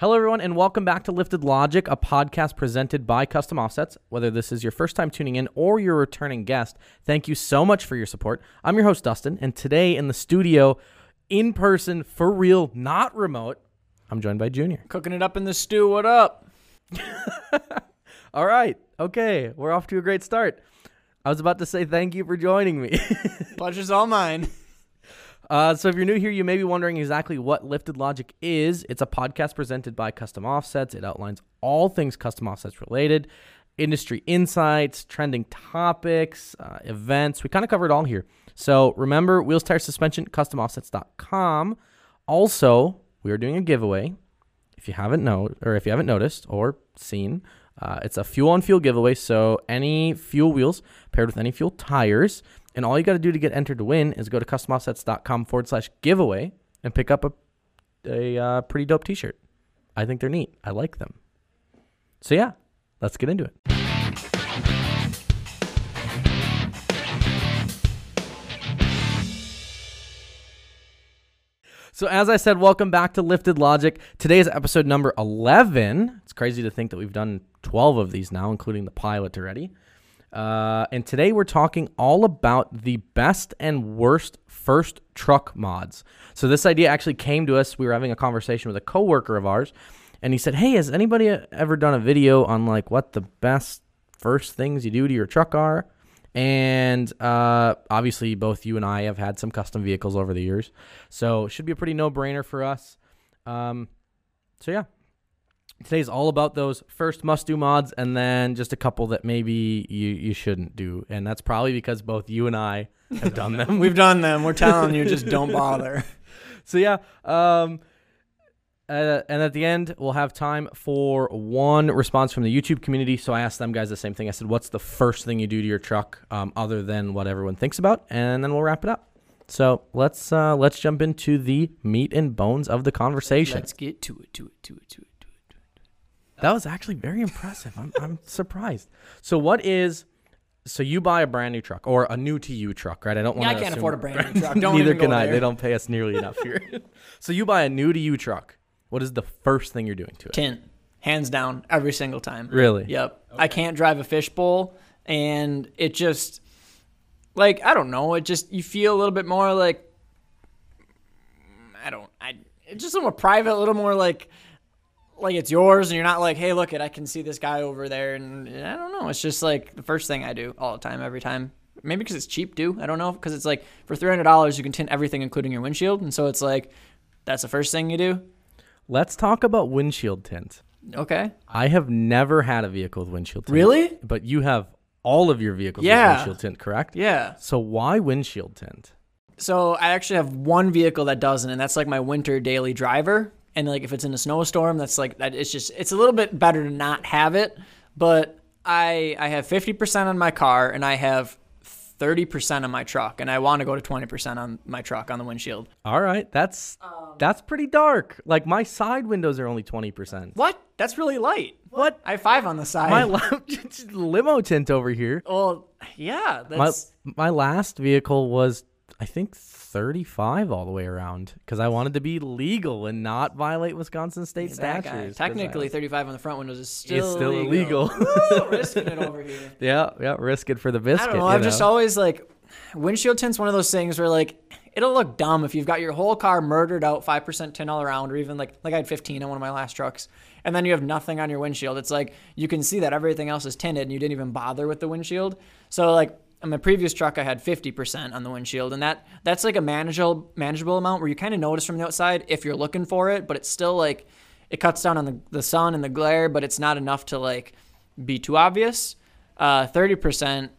Hello, everyone, and welcome back to Lifted Logic, a podcast presented by Custom Offsets. Whether this is your first time tuning in or you're returning guest, thank you so much for your support. I'm your host, Dustin, and today in the studio, in person, for real, not remote, I'm joined by Junior. Cooking it up in the stew. What up? All right, okay, we're off to a great start. I was about to say thank you for joining me. Pleasure's all mine. Uh, so if you're new here, you may be wondering exactly what Lifted Logic is. It's a podcast presented by Custom Offsets. It outlines all things custom offsets related, industry insights, trending topics, uh, events. We kind of cover it all here. So remember, wheels, tire, suspension, customoffsets.com. Also, we are doing a giveaway. If you haven't know, or if you haven't noticed or seen, uh, it's a fuel on fuel giveaway. So any fuel wheels paired with any fuel tires and all you got to do to get entered to win is go to customoffsets.com forward slash giveaway and pick up a, a uh, pretty dope t shirt. I think they're neat. I like them. So, yeah, let's get into it. So, as I said, welcome back to Lifted Logic. Today is episode number 11. It's crazy to think that we've done 12 of these now, including the pilot already. Uh, and today we're talking all about the best and worst first truck mods. So this idea actually came to us. We were having a conversation with a coworker of ours, and he said, "Hey, has anybody ever done a video on like what the best first things you do to your truck are?" And uh, obviously, both you and I have had some custom vehicles over the years, so it should be a pretty no-brainer for us. Um, so yeah, Today's all about those first must do mods and then just a couple that maybe you, you shouldn't do. And that's probably because both you and I have done them. We've done them. We're telling you, just don't bother. So, yeah. Um, uh, and at the end, we'll have time for one response from the YouTube community. So I asked them guys the same thing. I said, "What's the first thing you do to your truck, um, other than what everyone thinks about?" And then we'll wrap it up. So let's uh, let's jump into the meat and bones of the conversation. Let's get to it, to it, to it, to it. That was actually very impressive. I'm, I'm surprised. So what is so you buy a brand new truck or a new to you truck, right? I don't want. Yeah, I can't afford a brand new truck. Don't Neither can I. there. They don't pay us nearly enough here. so you buy a new to you truck. What is the first thing you're doing to it? Tint, hands down, every single time. Really? Yep. I can't drive a fishbowl, and it just like I don't know. It just you feel a little bit more like I don't. I it's just a little more private, a little more like like it's yours, and you're not like, hey, look it, I can see this guy over there, and I don't know. It's just like the first thing I do all the time, every time. Maybe because it's cheap, too. I don't know because it's like for three hundred dollars you can tint everything, including your windshield, and so it's like that's the first thing you do. Let's talk about windshield tint. Okay. I have never had a vehicle with windshield tint. Really? But you have all of your vehicles Yeah. with windshield tint, correct? Yeah. So why windshield tint? So I actually have one vehicle that doesn't, and that's like my winter daily driver. And like if it's in a snowstorm, that's like that. It's just it's a little bit better to not have it. But I I have fifty percent on my car, and I have thirty percent on my truck, and I want to go to twenty percent on my truck on the windshield. All right, that's um, that's pretty dark. Like my side windows are only twenty percent. What? That's really light. What? I have five on the side. My la- limo tint over here. well, yeah. My my last vehicle was I think 35 all the way around because I wanted to be legal and not violate Wisconsin state that guy. Technically, I- thirty-five on the front windows is still still illegal. illegal. Risking it over here. yeah, yeah, risk it for the biscuit. I don't know. I've just always like windshield tint's one of those things where like it'll look dumb if you've got your whole car murdered out five percent tint all around, or even like like I had 15 on one of my last trucks, and then you have nothing on your windshield. It's like you can see that everything else is tinted, and you didn't even bother with the windshield. So like. On my previous truck, I had 50% on the windshield, and that that's like a manageable manageable amount where you kind of notice from the outside if you're looking for it, but it's still like it cuts down on the, the sun and the glare, but it's not enough to like be too obvious. Uh, 30%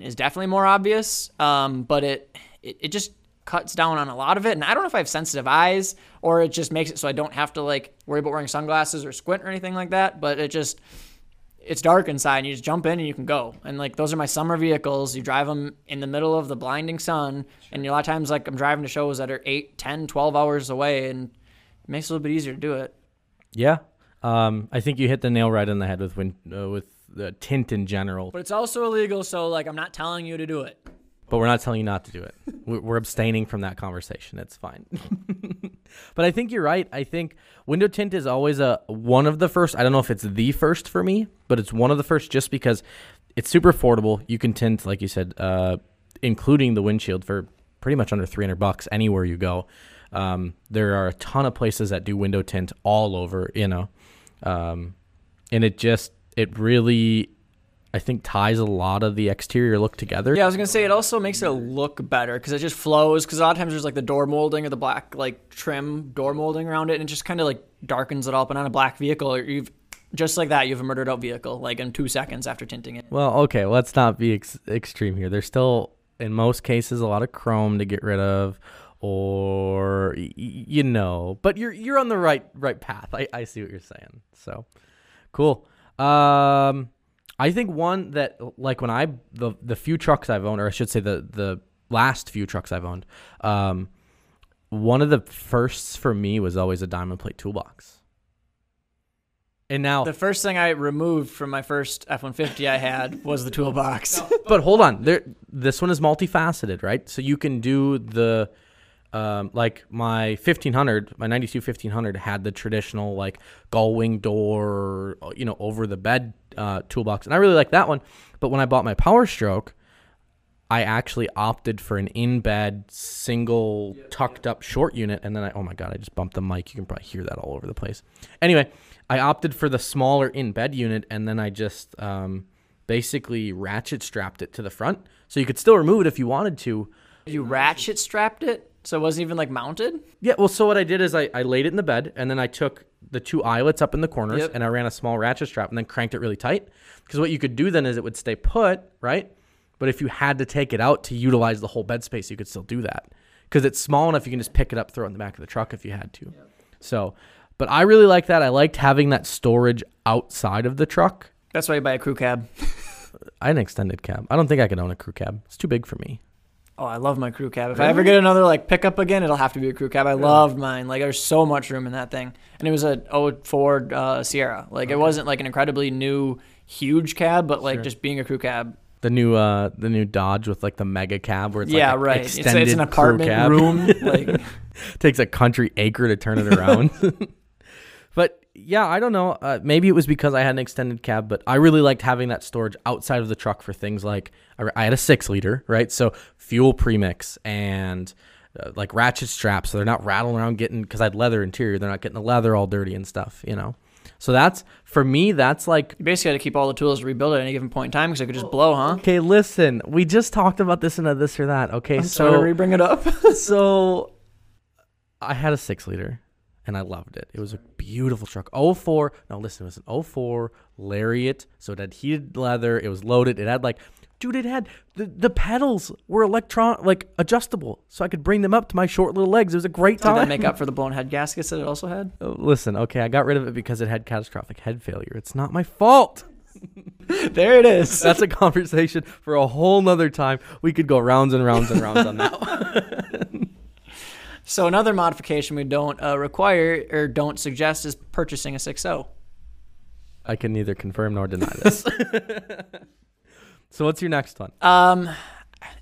is definitely more obvious, um, but it, it it just cuts down on a lot of it. And I don't know if I have sensitive eyes or it just makes it so I don't have to like worry about wearing sunglasses or squint or anything like that. But it just it's dark inside and you just jump in and you can go. And like those are my summer vehicles. You drive them in the middle of the blinding sun, and a lot of times like I'm driving to shows that are 8, 10, 12 hours away, and it makes it a little bit easier to do it. Yeah, um, I think you hit the nail right on the head with win- uh, with the tint in general. But it's also illegal, so like I'm not telling you to do it. But we're not telling you not to do it. We're abstaining from that conversation. It's fine. but I think you're right. I think window tint is always a one of the first. I don't know if it's the first for me, but it's one of the first just because it's super affordable. You can tint, like you said, uh, including the windshield for pretty much under 300 bucks anywhere you go. Um, there are a ton of places that do window tint all over, you know, um, and it just it really I think ties a lot of the exterior look together. Yeah, I was gonna say it also makes it look better because it just flows. Because a lot of times there's like the door molding or the black like trim door molding around it, and it just kind of like darkens it up. And on a black vehicle, you've just like that, you have a murdered out vehicle like in two seconds after tinting it. Well, okay, let's not be ex- extreme here. There's still, in most cases, a lot of chrome to get rid of, or y- you know. But you're you're on the right right path. I, I see what you're saying. So, cool. Um, I think one that like when I the the few trucks I've owned, or I should say the the last few trucks I've owned, um, one of the firsts for me was always a diamond plate toolbox. And now, The first thing I removed from my first F one fifty I had was the toolbox. but hold on, there. This one is multifaceted, right? So you can do the, um, like my fifteen hundred, my ninety two fifteen hundred had the traditional like gull wing door, you know, over the bed uh, toolbox, and I really like that one. But when I bought my Power Stroke, I actually opted for an in bed single tucked up short unit, and then I oh my god, I just bumped the mic. You can probably hear that all over the place. Anyway, I opted for the smaller in bed unit, and then I just um, basically ratchet strapped it to the front, so you could still remove it if you wanted to. you ratchet strapped it, so it wasn't even like mounted. Yeah, well, so what I did is I, I laid it in the bed, and then I took the two eyelets up in the corners, Yep. and I ran a small ratchet strap, and then cranked it really tight. Because what you could do then is it would stay put, right? But if you had to take it out to utilize the whole bed space, you could still do that. Because it's small enough, you can just pick it up, throw it in the back of the truck if you had to. So, but I really like that. I liked having that storage outside of the truck. That's why you buy a crew cab. I had an extended cab. I don't think I could own a crew cab. It's too big for me. Oh, I love my crew cab. If I ever get another like pickup again, it'll have to be a crew cab. I loved mine. Like there's so much room in that thing, and it was a 04 uh, Sierra. Like it wasn't like an incredibly new, huge cab, but like Sure. just being a crew cab. The new uh the new Dodge with like the mega cab where it's yeah, like right. It's, extended it's an apartment room. like takes a country acre to turn it around. but yeah, I don't know. Uh, maybe it was because I had an extended cab, but I really liked having that storage outside of the truck for things like I I had a six liter, right? So fuel premix and uh, like ratchet straps, so they're not rattling around getting because I had leather interior. They're not getting the leather all dirty and stuff, you know. So that's for me. That's like you basically had to keep all the tools to rebuild at any given point in time because it could just blow, huh? okay. Listen, we just talked about this and a this or that. Okay, I'm so sorry to bring it up. so I had a six liter and I loved it. It was a beautiful truck. 04. No, listen, it was an 04 Lariat. So it had heated leather. It was loaded. It had like, dude, it had the, the pedals were electron like adjustable. So I could bring them up to my short little legs. It was a great Did time. that make up for the blown head gaskets that it also had? Oh, listen, okay, I got rid of it because it had catastrophic head failure. It's not my fault. There it is. That's a conversation for a whole nother time. We could go rounds and rounds and rounds on that one. So another modification we don't uh, require or don't suggest is purchasing a oh. 6.0. I can neither confirm nor deny this. so what's your next one? Um,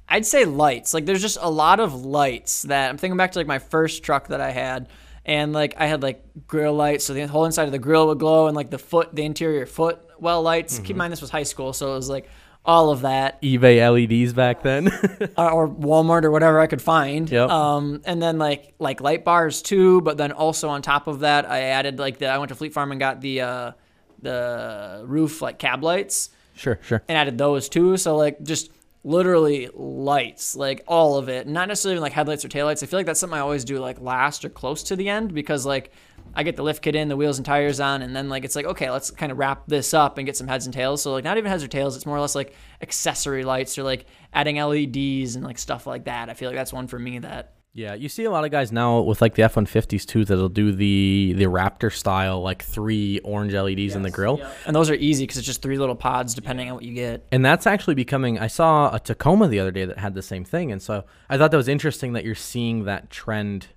I'd say lights. Like, there's just a lot of lights that I'm thinking back to like my first truck that I had, and like I had like grill lights, so the whole inside of the grill would glow, and like the foot, the interior foot well lights. Keep in mind this was high school, so it was like all of that, eBay LEDs back then. or, or Walmart or whatever I could find. Yep. Um, and then like like light bars too, but then also on top of that, I added like the I went to Fleet Farm and got the uh the roof like cab lights. sure, sure. and added those too. So like just literally lights, like all of it. Not necessarily like headlights or taillights. I feel like that's something I always do like last or close to the end because like I get the lift kit in, the wheels and tires on, and then like it's like okay, let's kind of wrap this up and get some heads and tails. So like not even heads or tails, it's more or less like accessory lights or like adding LEDs and like stuff like that. I feel like that's one for me that Yeah, you see a lot of guys now with like the F one fifties too that'll do the the Raptor style like three orange LEDs in the grill. and those are easy because it's just three little pods depending on what you get. And that's actually becoming. I saw a Tacoma the other day that had the same thing, and so I thought that was interesting that you're seeing that trend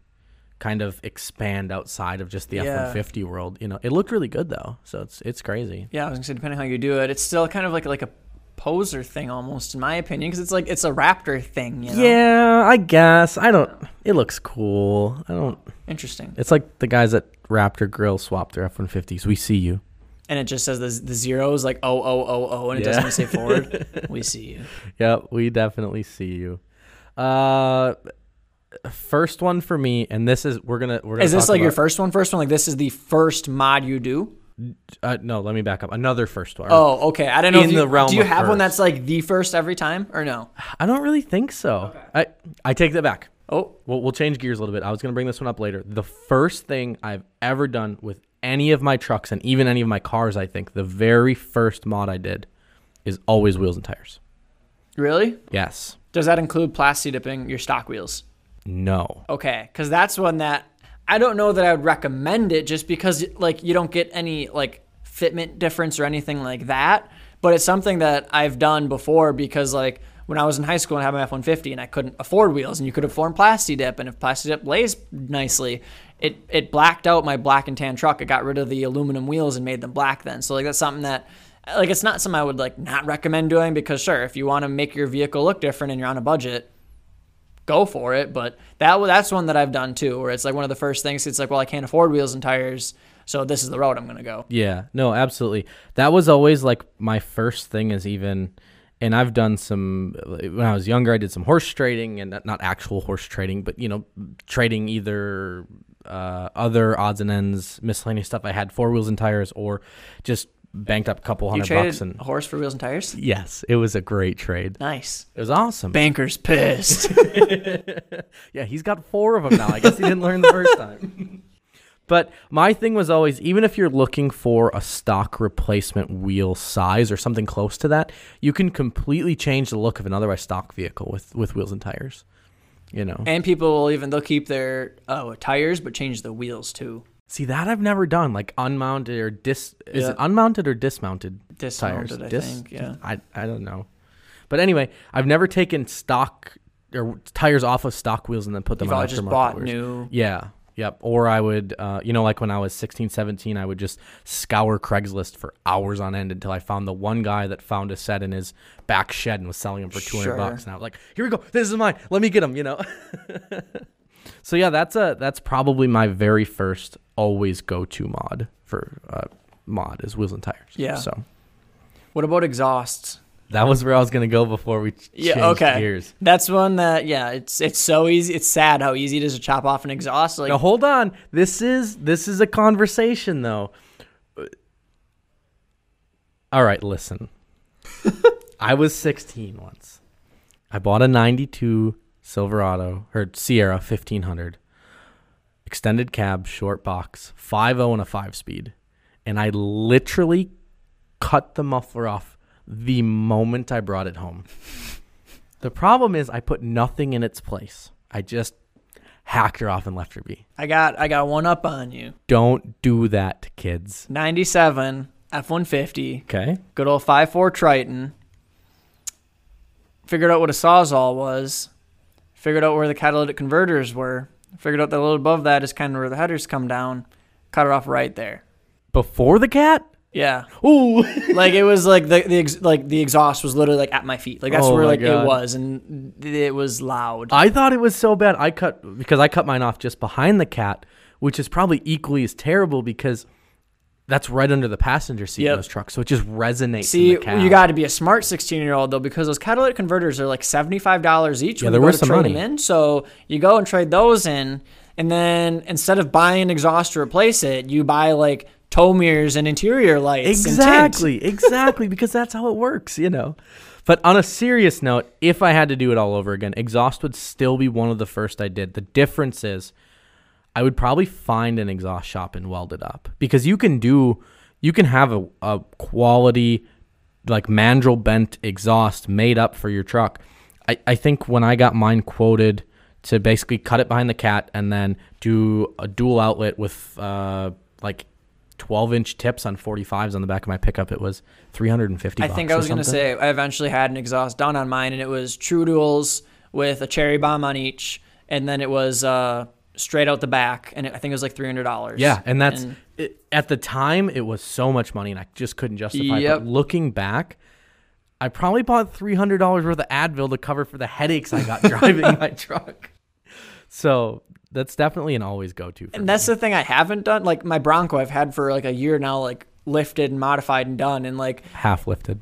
kind of expand outside of just the Yeah. F one fifty world. You know, it looked really good though, so it's it's crazy. Yeah, I was gonna say depending how you do it, it's still kind of like like a poser thing almost, in my opinion, because it's like it's a Raptor thing. You know? Yeah, I guess. I don't. It looks cool. I don't. Interesting. It's like the guys at Raptor Grill swapped their F one fifties. We see you. And it just says the the zeros like oh oh oh oh, and it doesn't say forward. we see you. Yep, we definitely see you. Uh, first one for me, and this is we're gonna we're gonna. Is this like your first one? First one? Like this is the first mod you do? Uh, no, let me back up. Another first one. Oh, okay. I don't know. In you, the realm do you have one that's like the first every time or no? I don't really think so. I I take that back. Oh, We'll, we'll change gears a little bit. I was to bring this one up later. The first thing I've ever done with any of my trucks and even any of my cars, I think, the very first mod I did is always wheels and tires. really? Yes. Does that include plasti dipping your stock wheels? No. Okay, because that's one that I don't know that I would recommend it just because like you don't get any like fitment difference or anything like that. But it's something that I've done before because like when I was in high school and I had my F-150 and I couldn't afford wheels and you could afford Plasti Dip and if Plasti Dip lays nicely, it it blacked out my black and tan truck. It got rid of the aluminum wheels and made them black then. So like that's something that like it's not something I would like not recommend doing because sure if you want to make your vehicle look different and you're on a budget go for it. But that that's one that I've done too, where it's like one of the first things. It's like, well, I can't afford wheels and tires, so this is the road I'm gonna go. Yeah, no, absolutely. That was always like my first thing is even, and I've done some when I was younger. I did some horse trading and not- actual horse trading, but you know, trading either uh, other odds and ends, miscellaneous stuff. I had four wheels and tires, or just banked up a couple hundred bucks. And a horse for wheels and tires. yes, it was a great trade. Nice. It was awesome. Banker's pissed. Yeah, he's got four of them now. I guess he didn't learn the first time. But my thing was always, even if you're looking for a stock replacement wheel size or something close to that, you can completely change the look of an otherwise stock vehicle with, with wheels and tires. You know, and people will even they'll keep their oh tires, but change the wheels too. See that I've never done, like unmounted or dis. Is Yeah. it unmounted or dismounted? Dismounted, tires? I Dis- think. Yeah. I I don't know, but anyway, I've never taken stock or tires off of stock wheels and then put them You've on just bought wheels. new. Yeah. Yep. Or I would, uh, you know, like when I was 16, 17, I would just scour Craigslist for hours on end until I found the one guy that found a set in his back shed and was selling them for 200 Sure. bucks. And I was like, here we go. This is mine. Let me get them, you know? so yeah, that's a, that's probably my very first always go to mod for, uh, mod is wheels and tires. Yeah. So What about exhausts? that was where I was going to go before we ch- Yeah, okay. gears. That's one that yeah, it's it's so easy. It's sad how easy it is to chop off an exhaust. Like Now hold on. This is this is a conversation though. All right, listen. I was 16 once. I bought a 92 Silverado or Sierra 1500 extended cab short box 5.0 and a 5 speed and I literally cut the muffler off the moment I brought it home. The problem is I put nothing in its place. I just hacked her off and left her be. I got I got one up on you. Don't do that, kids. 97 F150 Okay. good old 5.4 Triton. Figured out what a sawzall was. Figured out where the catalytic converters were. Figured out that a little above that is kind of where the headers come down. Cut it off right there. Before the cat? Yeah, Ooh. like it was like the the ex- like the exhaust was literally like at my feet. Like that's Oh where like God. it was, and it was loud. I thought it was so bad. I cut because I cut mine off just behind the cat, which is probably equally as terrible because that's right under the passenger seat Yep. in those trucks. So it just resonates See, in the cab. you got to be a smart 16 year old though, because those catalytic converters are like $75 each. Yeah, when they're worth some money. in. So you go and trade those in, and then instead of buying an exhaust to replace it, you buy like tow mirrors and interior lights. Exactly, exactly, because that's how it works, you know. But on a serious note, if I had to do it all over again, exhaust would still be one of the first I did. The difference is I would probably find an exhaust shop and weld it up because you can do, you can have a, a quality, like mandrel bent exhaust made up for your truck. I, I think when I got mine quoted to basically cut it behind the cat and then do a dual outlet with uh, like 12 inch tips on 45s on the back of my pickup, it was 350 I think I was going to say, I eventually had an exhaust done on mine, and it was True Duals with a cherry bomb on each, and then it was uh, straight out the back, and it, I think it was like $300. Yeah, and that's And- it, at the time it was so much money, and I just couldn't justify. it. But looking back, I probably bought three hundred dollars worth of Advil to cover for the headaches I got driving my truck. So that's definitely an always go to. And that's the thing I haven't done. Like my Bronco, I've had for like a year now, like lifted and modified and done, and like half lifted.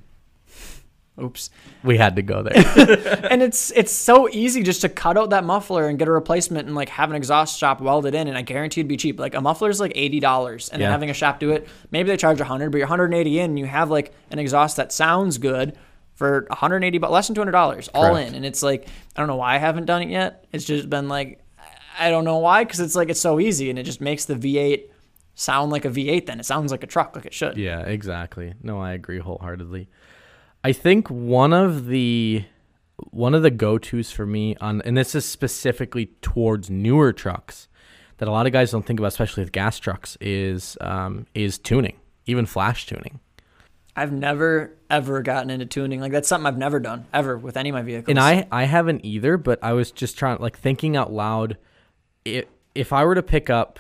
Oops. We had to go there. and it's it's so easy just to cut out that muffler and get a replacement and like have an exhaust shop welded in, and I guarantee it'd be cheap. Like a muffler is like eighty dollars, and Yeah. then having a shop do it, maybe they charge a hundred, but you're 180 in, and you have like an exhaust that sounds good for 180, but less than 200 dollars all Correct. in. And it's like I don't know why I haven't done it yet. It's just been like I don't know why, because it's like it's so easy, and it just makes the V8 sound like a V8. Then it sounds like a truck, like it should. Yeah, exactly. No, I agree wholeheartedly. I think one of the one of the go-tos for me on and this is specifically towards newer trucks that a lot of guys don't think about especially with gas trucks is um, is tuning, even flash tuning. I've never ever gotten into tuning. Like that's something I've never done ever with any of my vehicles. And I I haven't either, but I was just trying like thinking out loud if if I were to pick up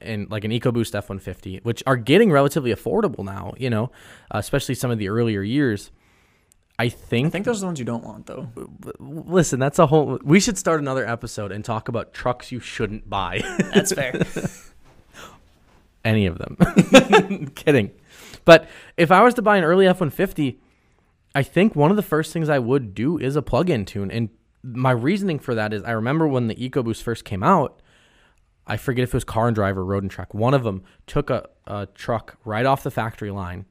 and like an EcoBoost F150, which are getting relatively affordable now, you know, uh, especially some of the earlier years. I think I think those are the ones you don't want though. listen, that's a whole. We should start another episode and talk about trucks you shouldn't buy. That's fair. Any of them. Kidding. But if I was to buy an early F 150, I think one of the first things I would do is a plug in tune. And my reasoning for that is I remember when the EcoBoost first came out, I forget if it was Car and Driver, or Road and Truck. One of them took a, a truck right off the factory line,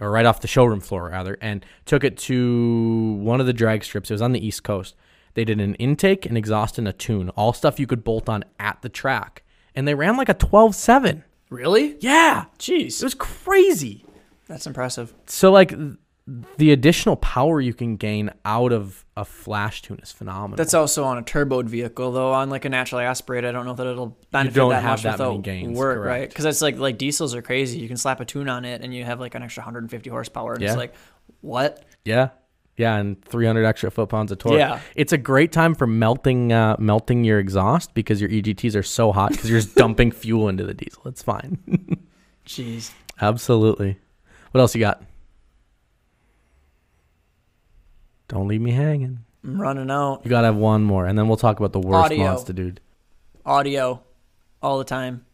or right off the showroom floor, rather, and took it to one of the drag strips. It was on the East Coast. They did an intake, an exhaust, and a tune, all stuff you could bolt on at the track. And they ran like a 12 7. really? Yeah. Jeez. It was crazy. That's impressive. So like the additional power you can gain out of a flash tune is phenomenal. That's also on a turboed vehicle though. On like a naturally aspirated, I don't know that it'll benefit you don't that have much that many gains, work, correct. right? Because it's like like diesels are crazy. You can slap a tune on it and you have like an extra 150 horsepower. And Yeah. It's like what? yeah. Yeah, and 300 extra foot pounds of torque. Yeah. It's a great time for melting uh, melting your exhaust because your EGTs are so hot because you're just dumping fuel into the diesel. It's fine. Jeez. Absolutely. What else you got? Don't leave me hanging. I'm running out. You got to have one more and then we'll talk about the worst Audio. to do. Audio, all the time.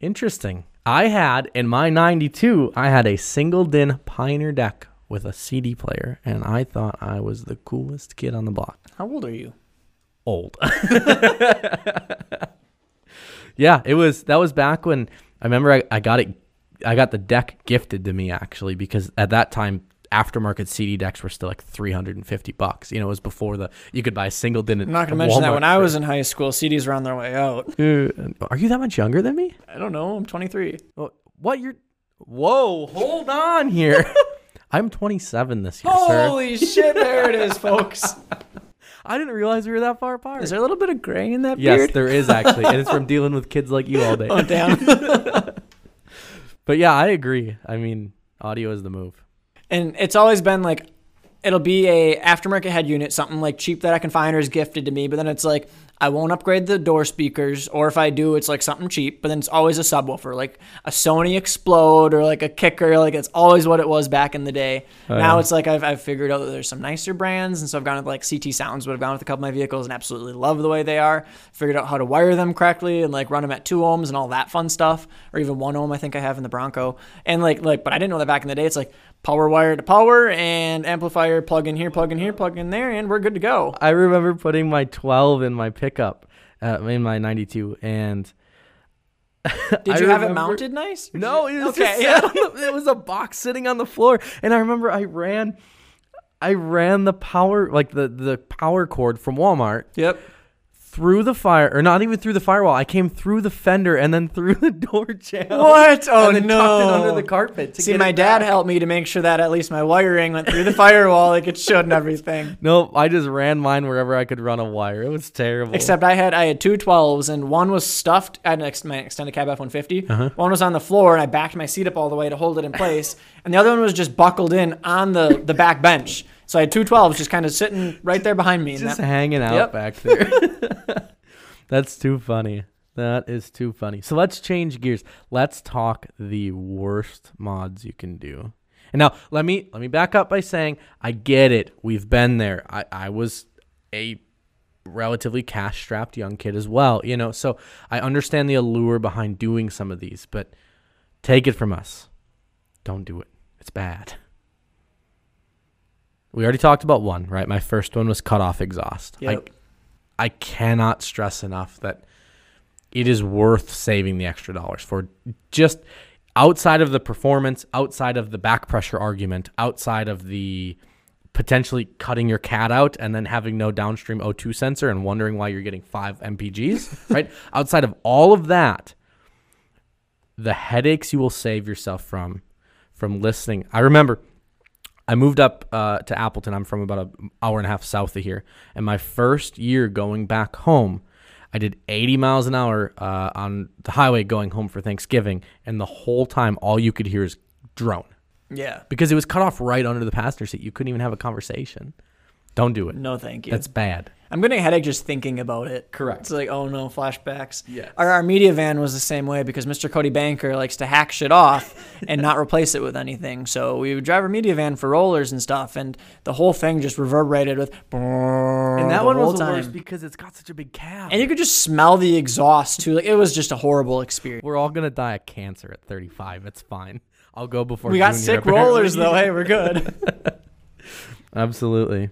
Interesting. I had in my 92, I had a single din Pioneer deck with a CD player, and I thought I was the coolest kid on the block. How old are you? Old. yeah, it was that was back when I remember I, I got it I got the deck gifted to me actually because at that time aftermarket CD decks were still like 350 bucks. You know, it was before the you could buy a single din I'm not gonna mention that when I was in high school, CDs were on their way out. Uh, Are you that much younger than me? I don't know. I'm 23. Wha- What you're? Whoa, hold on here. I'm 27 this year, sir. Holy shit! There it is, folks. I didn't realize we were that far apart. Is there a little bit of gray in that yes, beard? there is actually, and it's from dealing with kids like you all day. Oh damn. But yeah, I agree. I mean, audio is the move. And it's always been like it'll be a aftermarket head unit something like cheap that i can find or is gifted to me but then it's like i won't upgrade the door speakers or if i do it's like something cheap but then it's always a subwoofer like a sony Xplod or like a kicker like it's always what it was back in the day. Oh, now yeah. it's like I've, I've figured out that there's some nicer brands and so i've gone with like ct sounds but i've gone with a couple of my vehicles and absolutely love the way they are. Figured out how to wire them correctly and like run them at two ohms and all that fun stuff or even one ohm i think i have in the bronco. And like like but i didn't know that back in the day. It's like power wire to power and amplifier plug in here plug in here plug in there and we're good to go. I remember putting my 12 in my pickup, uh, in my 92, and did you have it mounted nice? No, it was Okay, just yeah. the- it was a box sitting on the floor, and I remember I ran, I ran the power like the the power cord from Walmart yep through the fire, or not even through the firewall. I came through the fender and then through the door jam. What? Oh, and then tucked it no. under the carpet. To see my dad back. helped me to make sure that at least my wiring went through the firewall like it should and everything No, I just ran mine wherever I could run a wire. It was terrible. Except I had I had two 12s and one was stuffed. I had an ex- my extended cab F one fifty. Uh-huh. One was on the floor and I backed my seat up all the way to hold it in place, and the other one was just buckled in on the the back bench. So I had two 12s just kind of sitting right there behind me. Just that, hanging out Yep. back there. That's too funny. That is too funny. So let's change gears. Let's talk the worst mods you can do. And now let me let me back up by saying I get it. We've been there. I, I was a relatively cash strapped young kid as well, you know. So I understand the allure behind doing some of these, but take it from us. Don't do it. It's bad. We already talked about one, right? My first one was cut off exhaust. Yep. I I cannot stress enough that it is worth saving the extra dollars for just outside of the performance, outside of the back pressure argument, outside of the potentially cutting your cat out and then having no downstream O2 sensor and wondering why you're getting five MPGs, right? Outside of all of that, the headaches you will save yourself from from listening. I remember I moved up uh, to Appleton. I'm from about an hour and a half south of here. And my first year going back home, I did 80 miles an hour uh, on the highway going home for Thanksgiving. And the whole time, all you could hear is drone Yeah. because it was cut off right under the passenger seat. You couldn't even have a conversation. Don't do it. No, thank you. That's bad. I'm getting a headache just thinking about it. Correct. It's like, oh no, flashbacks. Yes. Our, our media van was the same way because Mr. Cody Banker likes to hack shit off and not replace it with anything. So we would drive our media van for rollers and stuff, and the whole thing just reverberated with. And that the one whole was the time. worst because it's got such a big cab. And you could just smell the exhaust too. Like it was just a horrible experience. We're all gonna die of cancer at 35. It's fine. I'll go before. We got Junior, sick apparently. rollers though. Hey, we're good. Absolutely.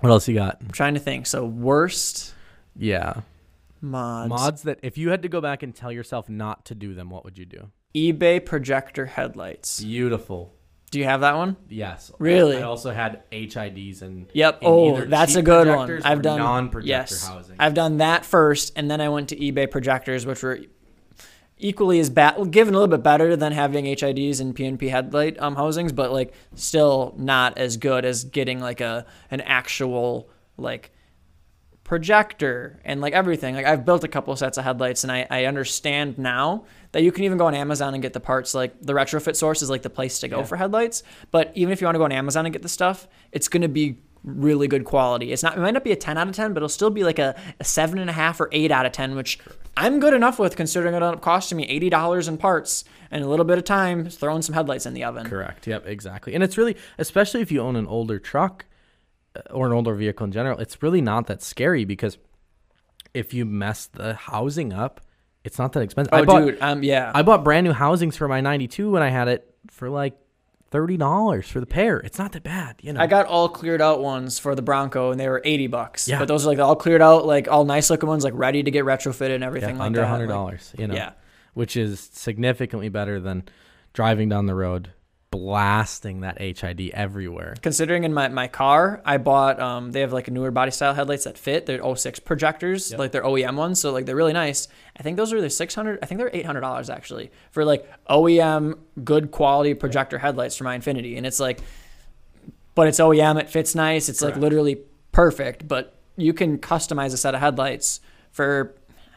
What else you got? I'm trying to think. So worst Yeah, mods. mods that if you had to go back and tell yourself not to do them, what would you do? eBay projector headlights. Beautiful. Do you have that one? Yes. Really? I also had HIDs and Yep. in Oh, either that's a good one. projectors I've or done non-projector yes. housing. I've done that first, and then I went to eBay projectors, which were equally as bad, given a little bit better than having HIDs and PNP headlight um, housings, but like still not as good as getting like a an actual like projector and like everything. Like I've built a couple sets of headlights, and I, I understand now that you can even go on Amazon and get the parts. Like the retrofit source is like the place to go Yeah. for headlights. But even if you want to go on Amazon and get the stuff, it's going to be really good quality. It's not. It might not be a ten out of ten, but it'll still be like a, a seven and a half or eight out of ten, which I'm good enough with considering it ended up costing me eighty dollars in parts and a little bit of time throwing some headlights in the oven. Correct. Yep. Exactly. And it's really, especially if you own an older truck uh, or an older vehicle in general, it's really not that scary because if you mess the housing up, it's not that expensive. Oh, I bought, dude, um, yeah. I bought brand new housings for my '92 when I had it for like thirty dollars for the pair. It's not that bad, you know. I got all cleared out ones for the Bronco, and they were eighty bucks. Yeah. But those are like all cleared out, like all nice looking ones, like ready to get retrofitted and Yeah, everything like under hundred Like, dollars, you know. Yeah. which is significantly better than driving down the road blasting that HID everywhere. Considering in my, my car, I bought um they have like a newer body style headlights that fit. They're 06 projectors, Yep. like they're OEM ones, so like they're really nice. I think those are the 600. I think they're 800 dollars actually for like OEM good quality projector headlights for my Infiniti, and it's like, but it's OEM. It fits nice. It's like literally perfect. But you can customize a set of headlights for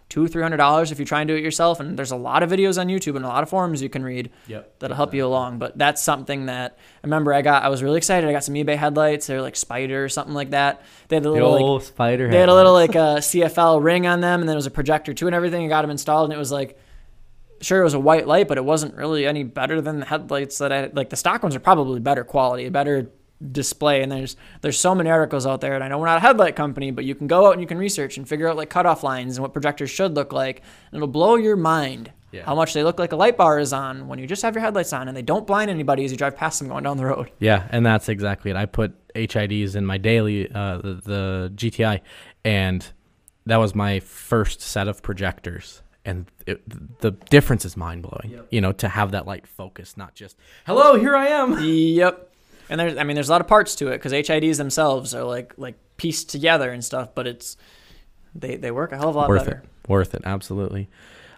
two three hundred dollars if you try and do it yourself. And there's a lot of videos on YouTube and a lot of forums you can read Yep. that'll help you along. But that's something that I remember I got. I was really excited. I got some eBay headlights. They're like Spyder or something like that. They had a The little like old spider. they had a little like a uh, CFL ring on them, and then it was a projector too, and everything. I got them installed, and it was like. Sure, it was a white light, but it wasn't really any better than the headlights that I like. The stock ones are probably better quality, better display. And there's there's so many articles out there, and I know we're not a headlight company, but you can go out and you can research and figure out like cutoff lines and what projectors should look like, and it'll blow your mind Yeah. how much they look like a light bar is on when you just have your headlights on, and they don't blind anybody as you drive past them going down the road. Yeah, and that's exactly it. I put HIDs in my daily, uh, the, the GTI, and that was my first set of projectors. And it, the difference is mind blowing. Yep. You know, to have that light focus, not just "Hello, here I am." Yep. And there's, I mean, there's a lot of parts to it because HIDs themselves are like like pieced together and stuff, but it's they they work a hell of a lot Worth better. it. Worth it. Absolutely.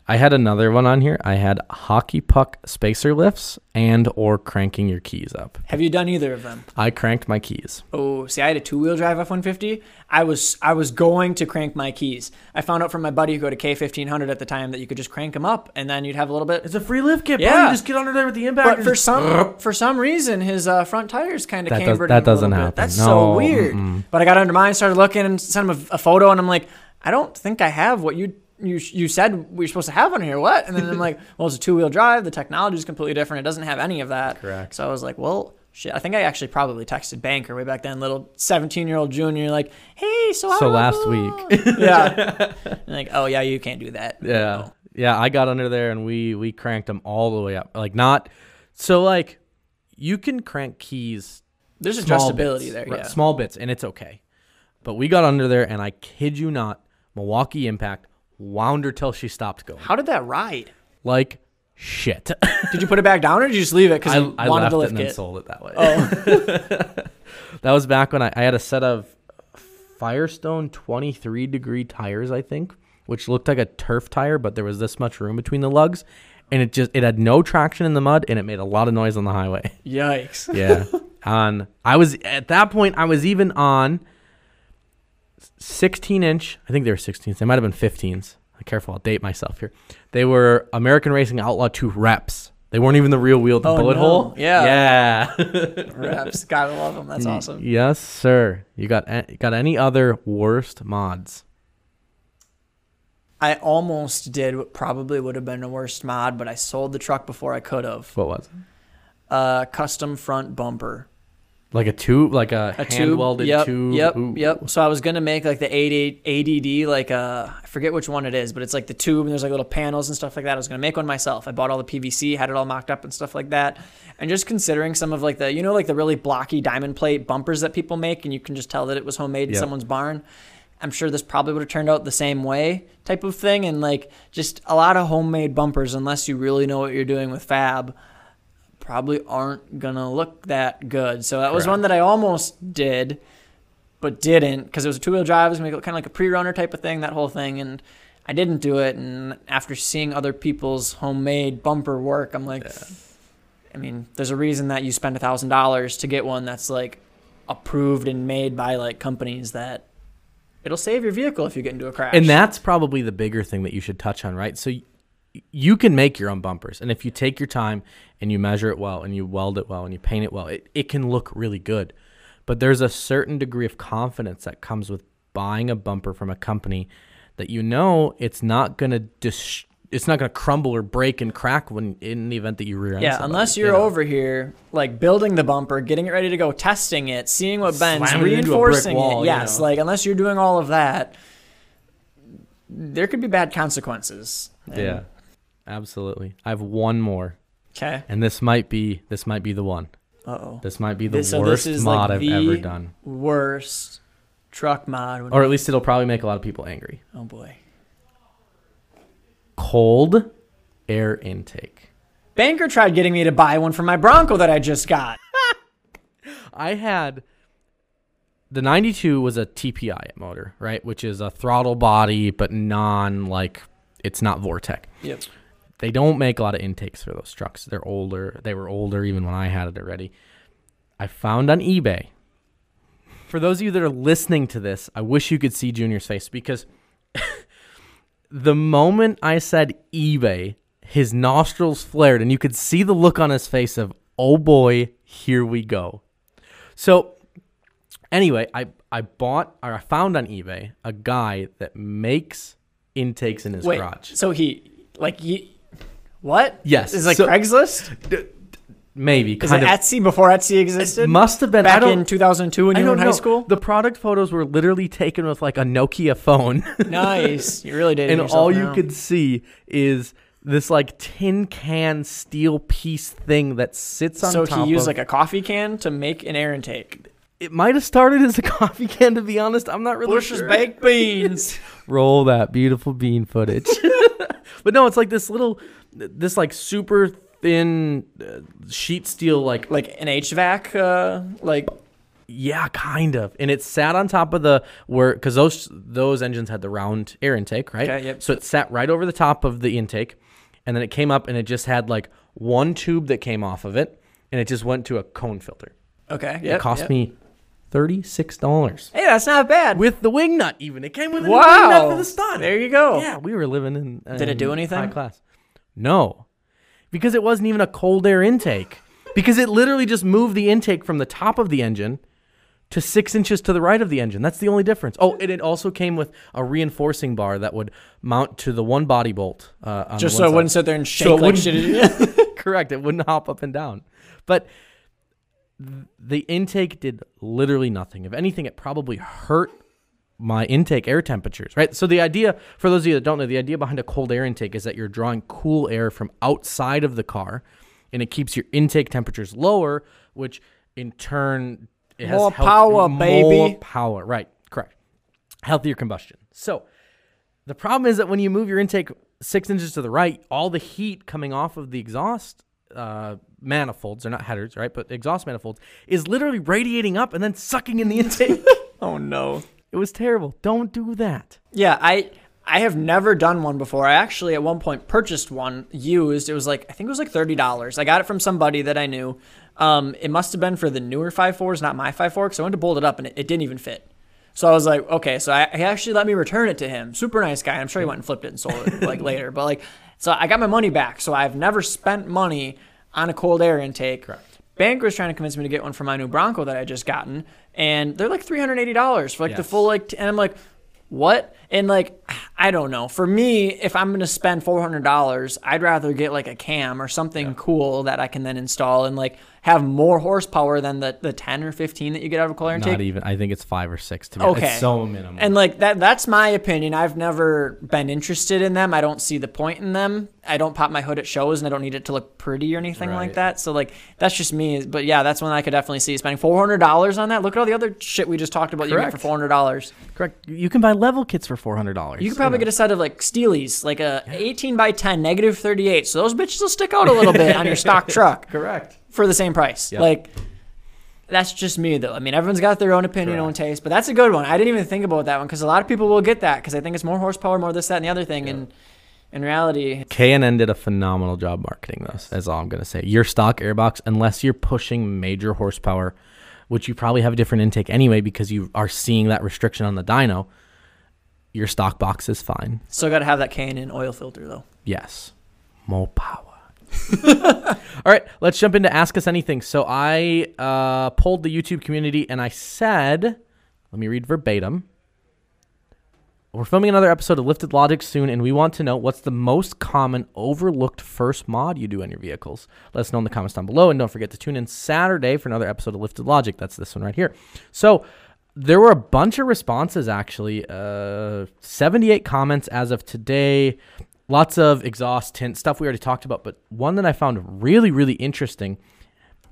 I had another one on here. I had hockey puck spacer lifts and or cranking your keys up. Have you done either of them? I cranked my keys. Oh, see, I had a two-wheel drive F-150. I was I was going to crank my keys. I found out from my buddy who had a K1500 at the time that you could just crank them up, and then you'd have a little bit. It's a free lift kit. bro. Yeah. You just get under there with the impact. But for just- some for some reason, his uh, front tires kind of That does- cambered. that him doesn't bit. happen. That's No, so weird. mm-mm. But I got under mine, started looking, and sent him a, a photo, and I'm like, I don't think I have what you you you said we are supposed to have one here. What? And then I'm like, well, it's a two wheel drive. The technology is completely different. It doesn't have any of that. Correct. So I was like, well, shit. I think I actually probably texted Banker way back then, little 17 year old junior, like, hey, so So last vote?" week. yeah. Like, oh yeah, you can't do that. Yeah. Yeah, I got under there and we we cranked them all the way up. Like not so like you can crank keys There's adjustability bits, there. right, Yeah. Small bits and it's okay. But we got under there and I kid you not, Milwaukee Impact wound her till she stopped going. How did that ride? Like shit. Did you put it back down or did you just leave it because I, you I wanted left to it lift and then it? sold it that way. Oh, That was back when I, I had a set of Firestone 23 degree tires, I think, which looked like a turf tire, but there was this much room between the lugs, and it just it had no traction in the mud, and it made a lot of noise on the highway. yikes. Yeah, on I was at that point I was even on 16 inch. I think they were 16s. They might have been 15s. Careful, I'll date myself here. They were American Racing Outlaw 2 reps. They weren't even the real wheel, the Oh, bullet no. hole. Yeah. Yeah. Reps. Gotta love them. That's awesome. Yes, sir. You got a- got any other worst mods? I almost did what probably would have been a worst mod, but I sold the truck before I could have. What was it? Uh, custom front bumper. Like a tube, like a, A hand welded yep, tube. Yep. Ooh. Yep. So I was gonna make like the 88 ADD, like uh, I forget which one it is, but it's like the tube and there's like little panels and stuff like that. I was gonna make one myself. I bought all the PVC, had it all mocked up and stuff like that. And just considering some of like the, you know, like the really blocky diamond plate bumpers that people make, and you can just tell that it was homemade in someone's barn. I'm sure this probably would have turned out the same way, type of thing. And like just a lot of homemade bumpers, unless you really know what you're doing with fab, probably aren't gonna look that good. So that was one that I almost did, but didn't because it was a two wheel drive. It was gonna it kind of like a pre runner type of thing, that whole thing, and I didn't do it. And after seeing other people's homemade bumper work, I'm like, I mean, there's a reason that you spend a thousand dollars to get one that's like approved and made by like companies that it'll save your vehicle if you get into a crash. And that's probably the bigger thing that you should touch on, right? So you can make your own bumpers, and if you take your time and you measure it well, and you weld it well, and you paint it well, it, it can look really good. But there's a certain degree of confidence that comes with buying a bumper from a company that you know it's not gonna dis- it's not gonna crumble or break and crack when in the event that you rear end. Yeah, somebody, unless you you're know? over here, like building the bumper, getting it ready to go, testing it, seeing what bends, Slamming it into a brick reinforcing wall, it. you Yes, know. like unless you're doing all of that, there could be bad consequences. Yeah, absolutely. I have one more, Okay. and this might be this might be the one. Uh oh. This might be the This- so this worst is, mod like, I've the- ever done. Worst truck mod. Or at least it'll probably make a lot of people angry. oh boy. Cold air intake. Banker tried getting me to buy one for my Bronco that I just got. I had the 92 was a TBI motor, right? Which is a throttle body, but non like it's not Vortec. Yep. They don't make a lot of intakes for those trucks. They're older. They were older even when I had it already. I found on eBay. For those of you that are listening to this, I wish you could see Junior's face because the moment I said eBay, his nostrils flared and you could see the look on his face of, oh boy, here we go. So anyway, I, I bought or I found on eBay a guy that makes intakes in his Wait. garage. So he like he what? Yes, Is it like so- Craigslist? Maybe Is kind it of. Etsy before Etsy existed? must have been. Back in 2002 when you were in high school? The product photos were literally taken with like a Nokia phone, nice. You really did. and all you could see is this like tin can steel piece thing that sits on So top. he used of, like a coffee can to make an air intake. It might have started as a coffee can, to be honest. I'm not really Bush's sure. baked beans. Roll that beautiful bean footage. But no, it's like this little, this like super thin uh, sheet steel like like an HVAC, uh, like Yeah, kind of. And it sat on top of the where because those those engines had the round air intake, right? Okay, yep. So it sat right over the top of the intake, and then it came up and it just had like one tube that came off of it, and it just went to a cone filter. okay, it cost yep. me thirty six dollars Hey, that's not bad. with the wing nut. Even it came with a new wing nut for the stud. there you go. Yeah, we were living in. Did it in do anything? High class. No, because it wasn't even a cold air intake. Because it literally just moved the intake from the top of the engine to six inches to the right of the engine. That's the only difference. Oh, and it also came with a reinforcing bar that would mount to the one body bolt. Uh, on Just the so one it side. wouldn't sit there and shake it like wouldn't- shit. Correct. It wouldn't hop up and down. But th- the intake did literally nothing. If anything, it probably hurt my intake air temperatures, right? So the idea, for those of you that don't know, the idea behind a cold air intake is that you're drawing cool air from outside of the car and it keeps your intake temperatures lower, which in turn it has More power, more baby. power, right? Correct. Healthier combustion. So the problem is that when you move your intake six inches to the right, all the heat coming off of the exhaust uh, manifolds, they're not headers, right? But exhaust manifolds is literally radiating up and then sucking in the intake. oh no. it was terrible. Don't do that. Yeah, I I have never done one before. I actually at one point purchased one used. It was like I think it was like thirty dollars. I got it from somebody that I knew. Um, it must have been for the newer five fours, not my five four, because I went to bolt it up and it, it didn't even fit. So I was like, okay, so I, he actually let me return it to him. Super nice guy. I'm sure he went and flipped it and sold it like later. But like, so I got my money back. So I've never spent money on a cold air intake. Correct. Banker was trying to convince me to get one for my new Bronco that I just gotten, and they're like three hundred eighty dollars for like the full like. T- and I'm like, what? And like, I don't know. For me, if I'm gonna spend four hundred dollars, I'd rather get like a cam or something cool that I can then install and like have more horsepower than the, the ten or fifteen that you get out of a air intake. Not even. I think it's five or six to me. Okay. It's so minimal. And like that that's my opinion. I've never been interested in them. I don't see the point in them. I don't pop my hood at shows and I don't need it to look pretty or anything like that. So like that's just me. But yeah, that's one I could definitely see spending four hundred dollars on that. Look at all the other shit we just talked about you get for four hundred dollars. Correct. You can buy level kits for four hundred dollars. You could probably get a set of like Steelies, like a eighteen by ten, negative thirty eight. So those bitches will stick out a little bit on your stock truck correct. for the same price. Yep. Like that's just me though. I mean, everyone's got their own opinion, own Correct. taste, but that's a good one. I didn't even think about that one because a lot of people will get that because I think it's more horsepower, more this, that, and the other thing. And in reality, K&N did a phenomenal job marketing this. That's all I'm going to say. Your stock airbox, unless you're pushing major horsepower, which you probably have a different intake anyway because you are seeing that restriction on the dyno, your stock box is fine. still got to have that K&N oil filter though. Yes. More power. All right, let's jump into Ask Us Anything. So I uh, polled the YouTube community and I said, let me read verbatim. We're filming another episode of Lifted Logic soon, and we want to know what's the most common overlooked first mod you do on your vehicles. Let us know in the comments down below, and don't forget to tune in Saturday for another episode of Lifted Logic. That's this one right here. So there were a bunch of responses actually. Uh, 78 comments as of today. Lots of exhaust tint stuff we already talked about, but one that I found really, really interesting.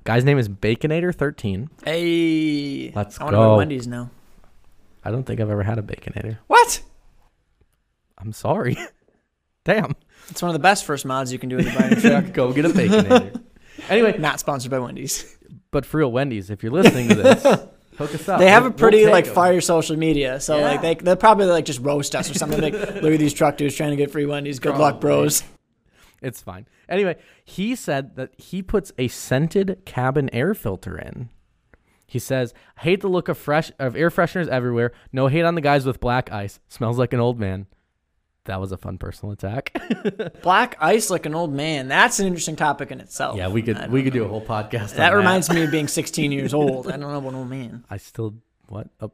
Guy's name is Baconator13. Hey, Let's I go. to Wendy's now. I don't think I've ever had a Baconator. What? I'm sorry. Damn. It's one of the best first mods you can do in the buying truck. Go get a Baconator. anyway, Not sponsored by Wendy's. but for real, Wendy's, if you're listening to this, hook us up. They have We'll- a pretty we'll like 'em. fire social media, so Yeah. like they they'll probably like just roast us or something. like, look at these truck dudes trying to get free Wendy's. Good luck, bros. It's fine. Anyway, he said that he puts a scented cabin air filter in. He says, I "Hate the look of fresh of air fresheners everywhere. No hate on the guys with black ice. Smells like an old man." That was a fun personal attack. Black ice like an old man. That's an interesting topic in itself. yeah, we could we could know. do a whole podcast. That reminds me of being 16 years old. I don't know an old man. I still what? Oh.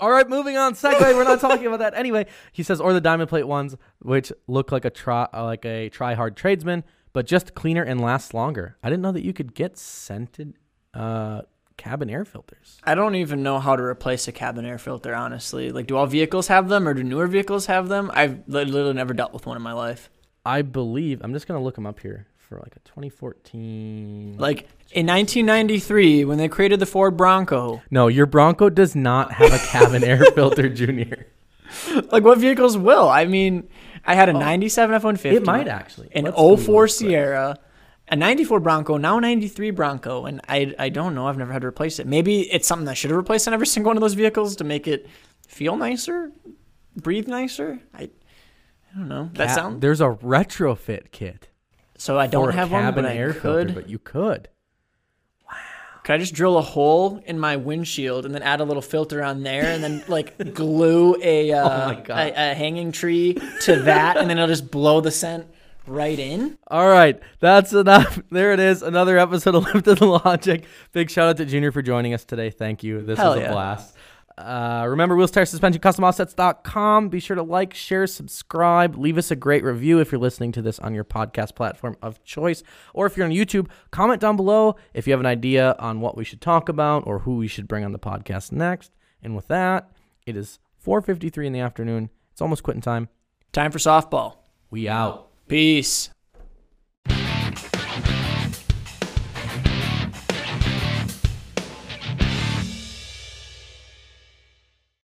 All right, moving on. Segue. We're not talking about that anyway. He says, or the diamond plate ones, which look like a try like a try hard tradesman, but just cleaner and last longer. I didn't know that you could get scented uh, cabin air filters. I don't even know how to replace a cabin air filter. Honestly, like, do all vehicles have them, or do newer vehicles have them? I've literally never dealt with one in my life. I believe I'm just gonna look them up here for like a 2014. Like in 1993, when they created the Ford Bronco, no, your Bronco does not have a cabin air filter, Junior. like what vehicles will? I mean, I had a 97 F-150. It might actually. an Let's 04 this quick. Sierra, a 94 Bronco, now a 93 Bronco, and I I don't know. I've never had to replace it. Maybe it's something I should have replaced on every single one of those vehicles to make it feel nicer, breathe nicer. I I don't know. That Ca- sound. There's a retrofit kit. So I don't have one, but I could. filter, but you could. Wow. Could I just drill a hole in my windshield and then add a little filter on there, and then like glue a uh, Oh a, a hanging tree to that, and then it'll just blow the scent right in. All right, that's enough. There it is. Another episode of Lifted Logic. Big shout out to Junior for joining us today. Thank you. This Hell was a blast. Uh, remember, Wheels Tire Suspension Custom Offsets.com. Be sure to like, share, subscribe. Leave us a great review if you're listening to this on your podcast platform of choice. Or if you're on YouTube, comment down below if you have an idea on what we should talk about or who we should bring on the podcast next. And with that, it is 4.53 in the afternoon. It's almost quitting time. Time for softball. We out. Peace.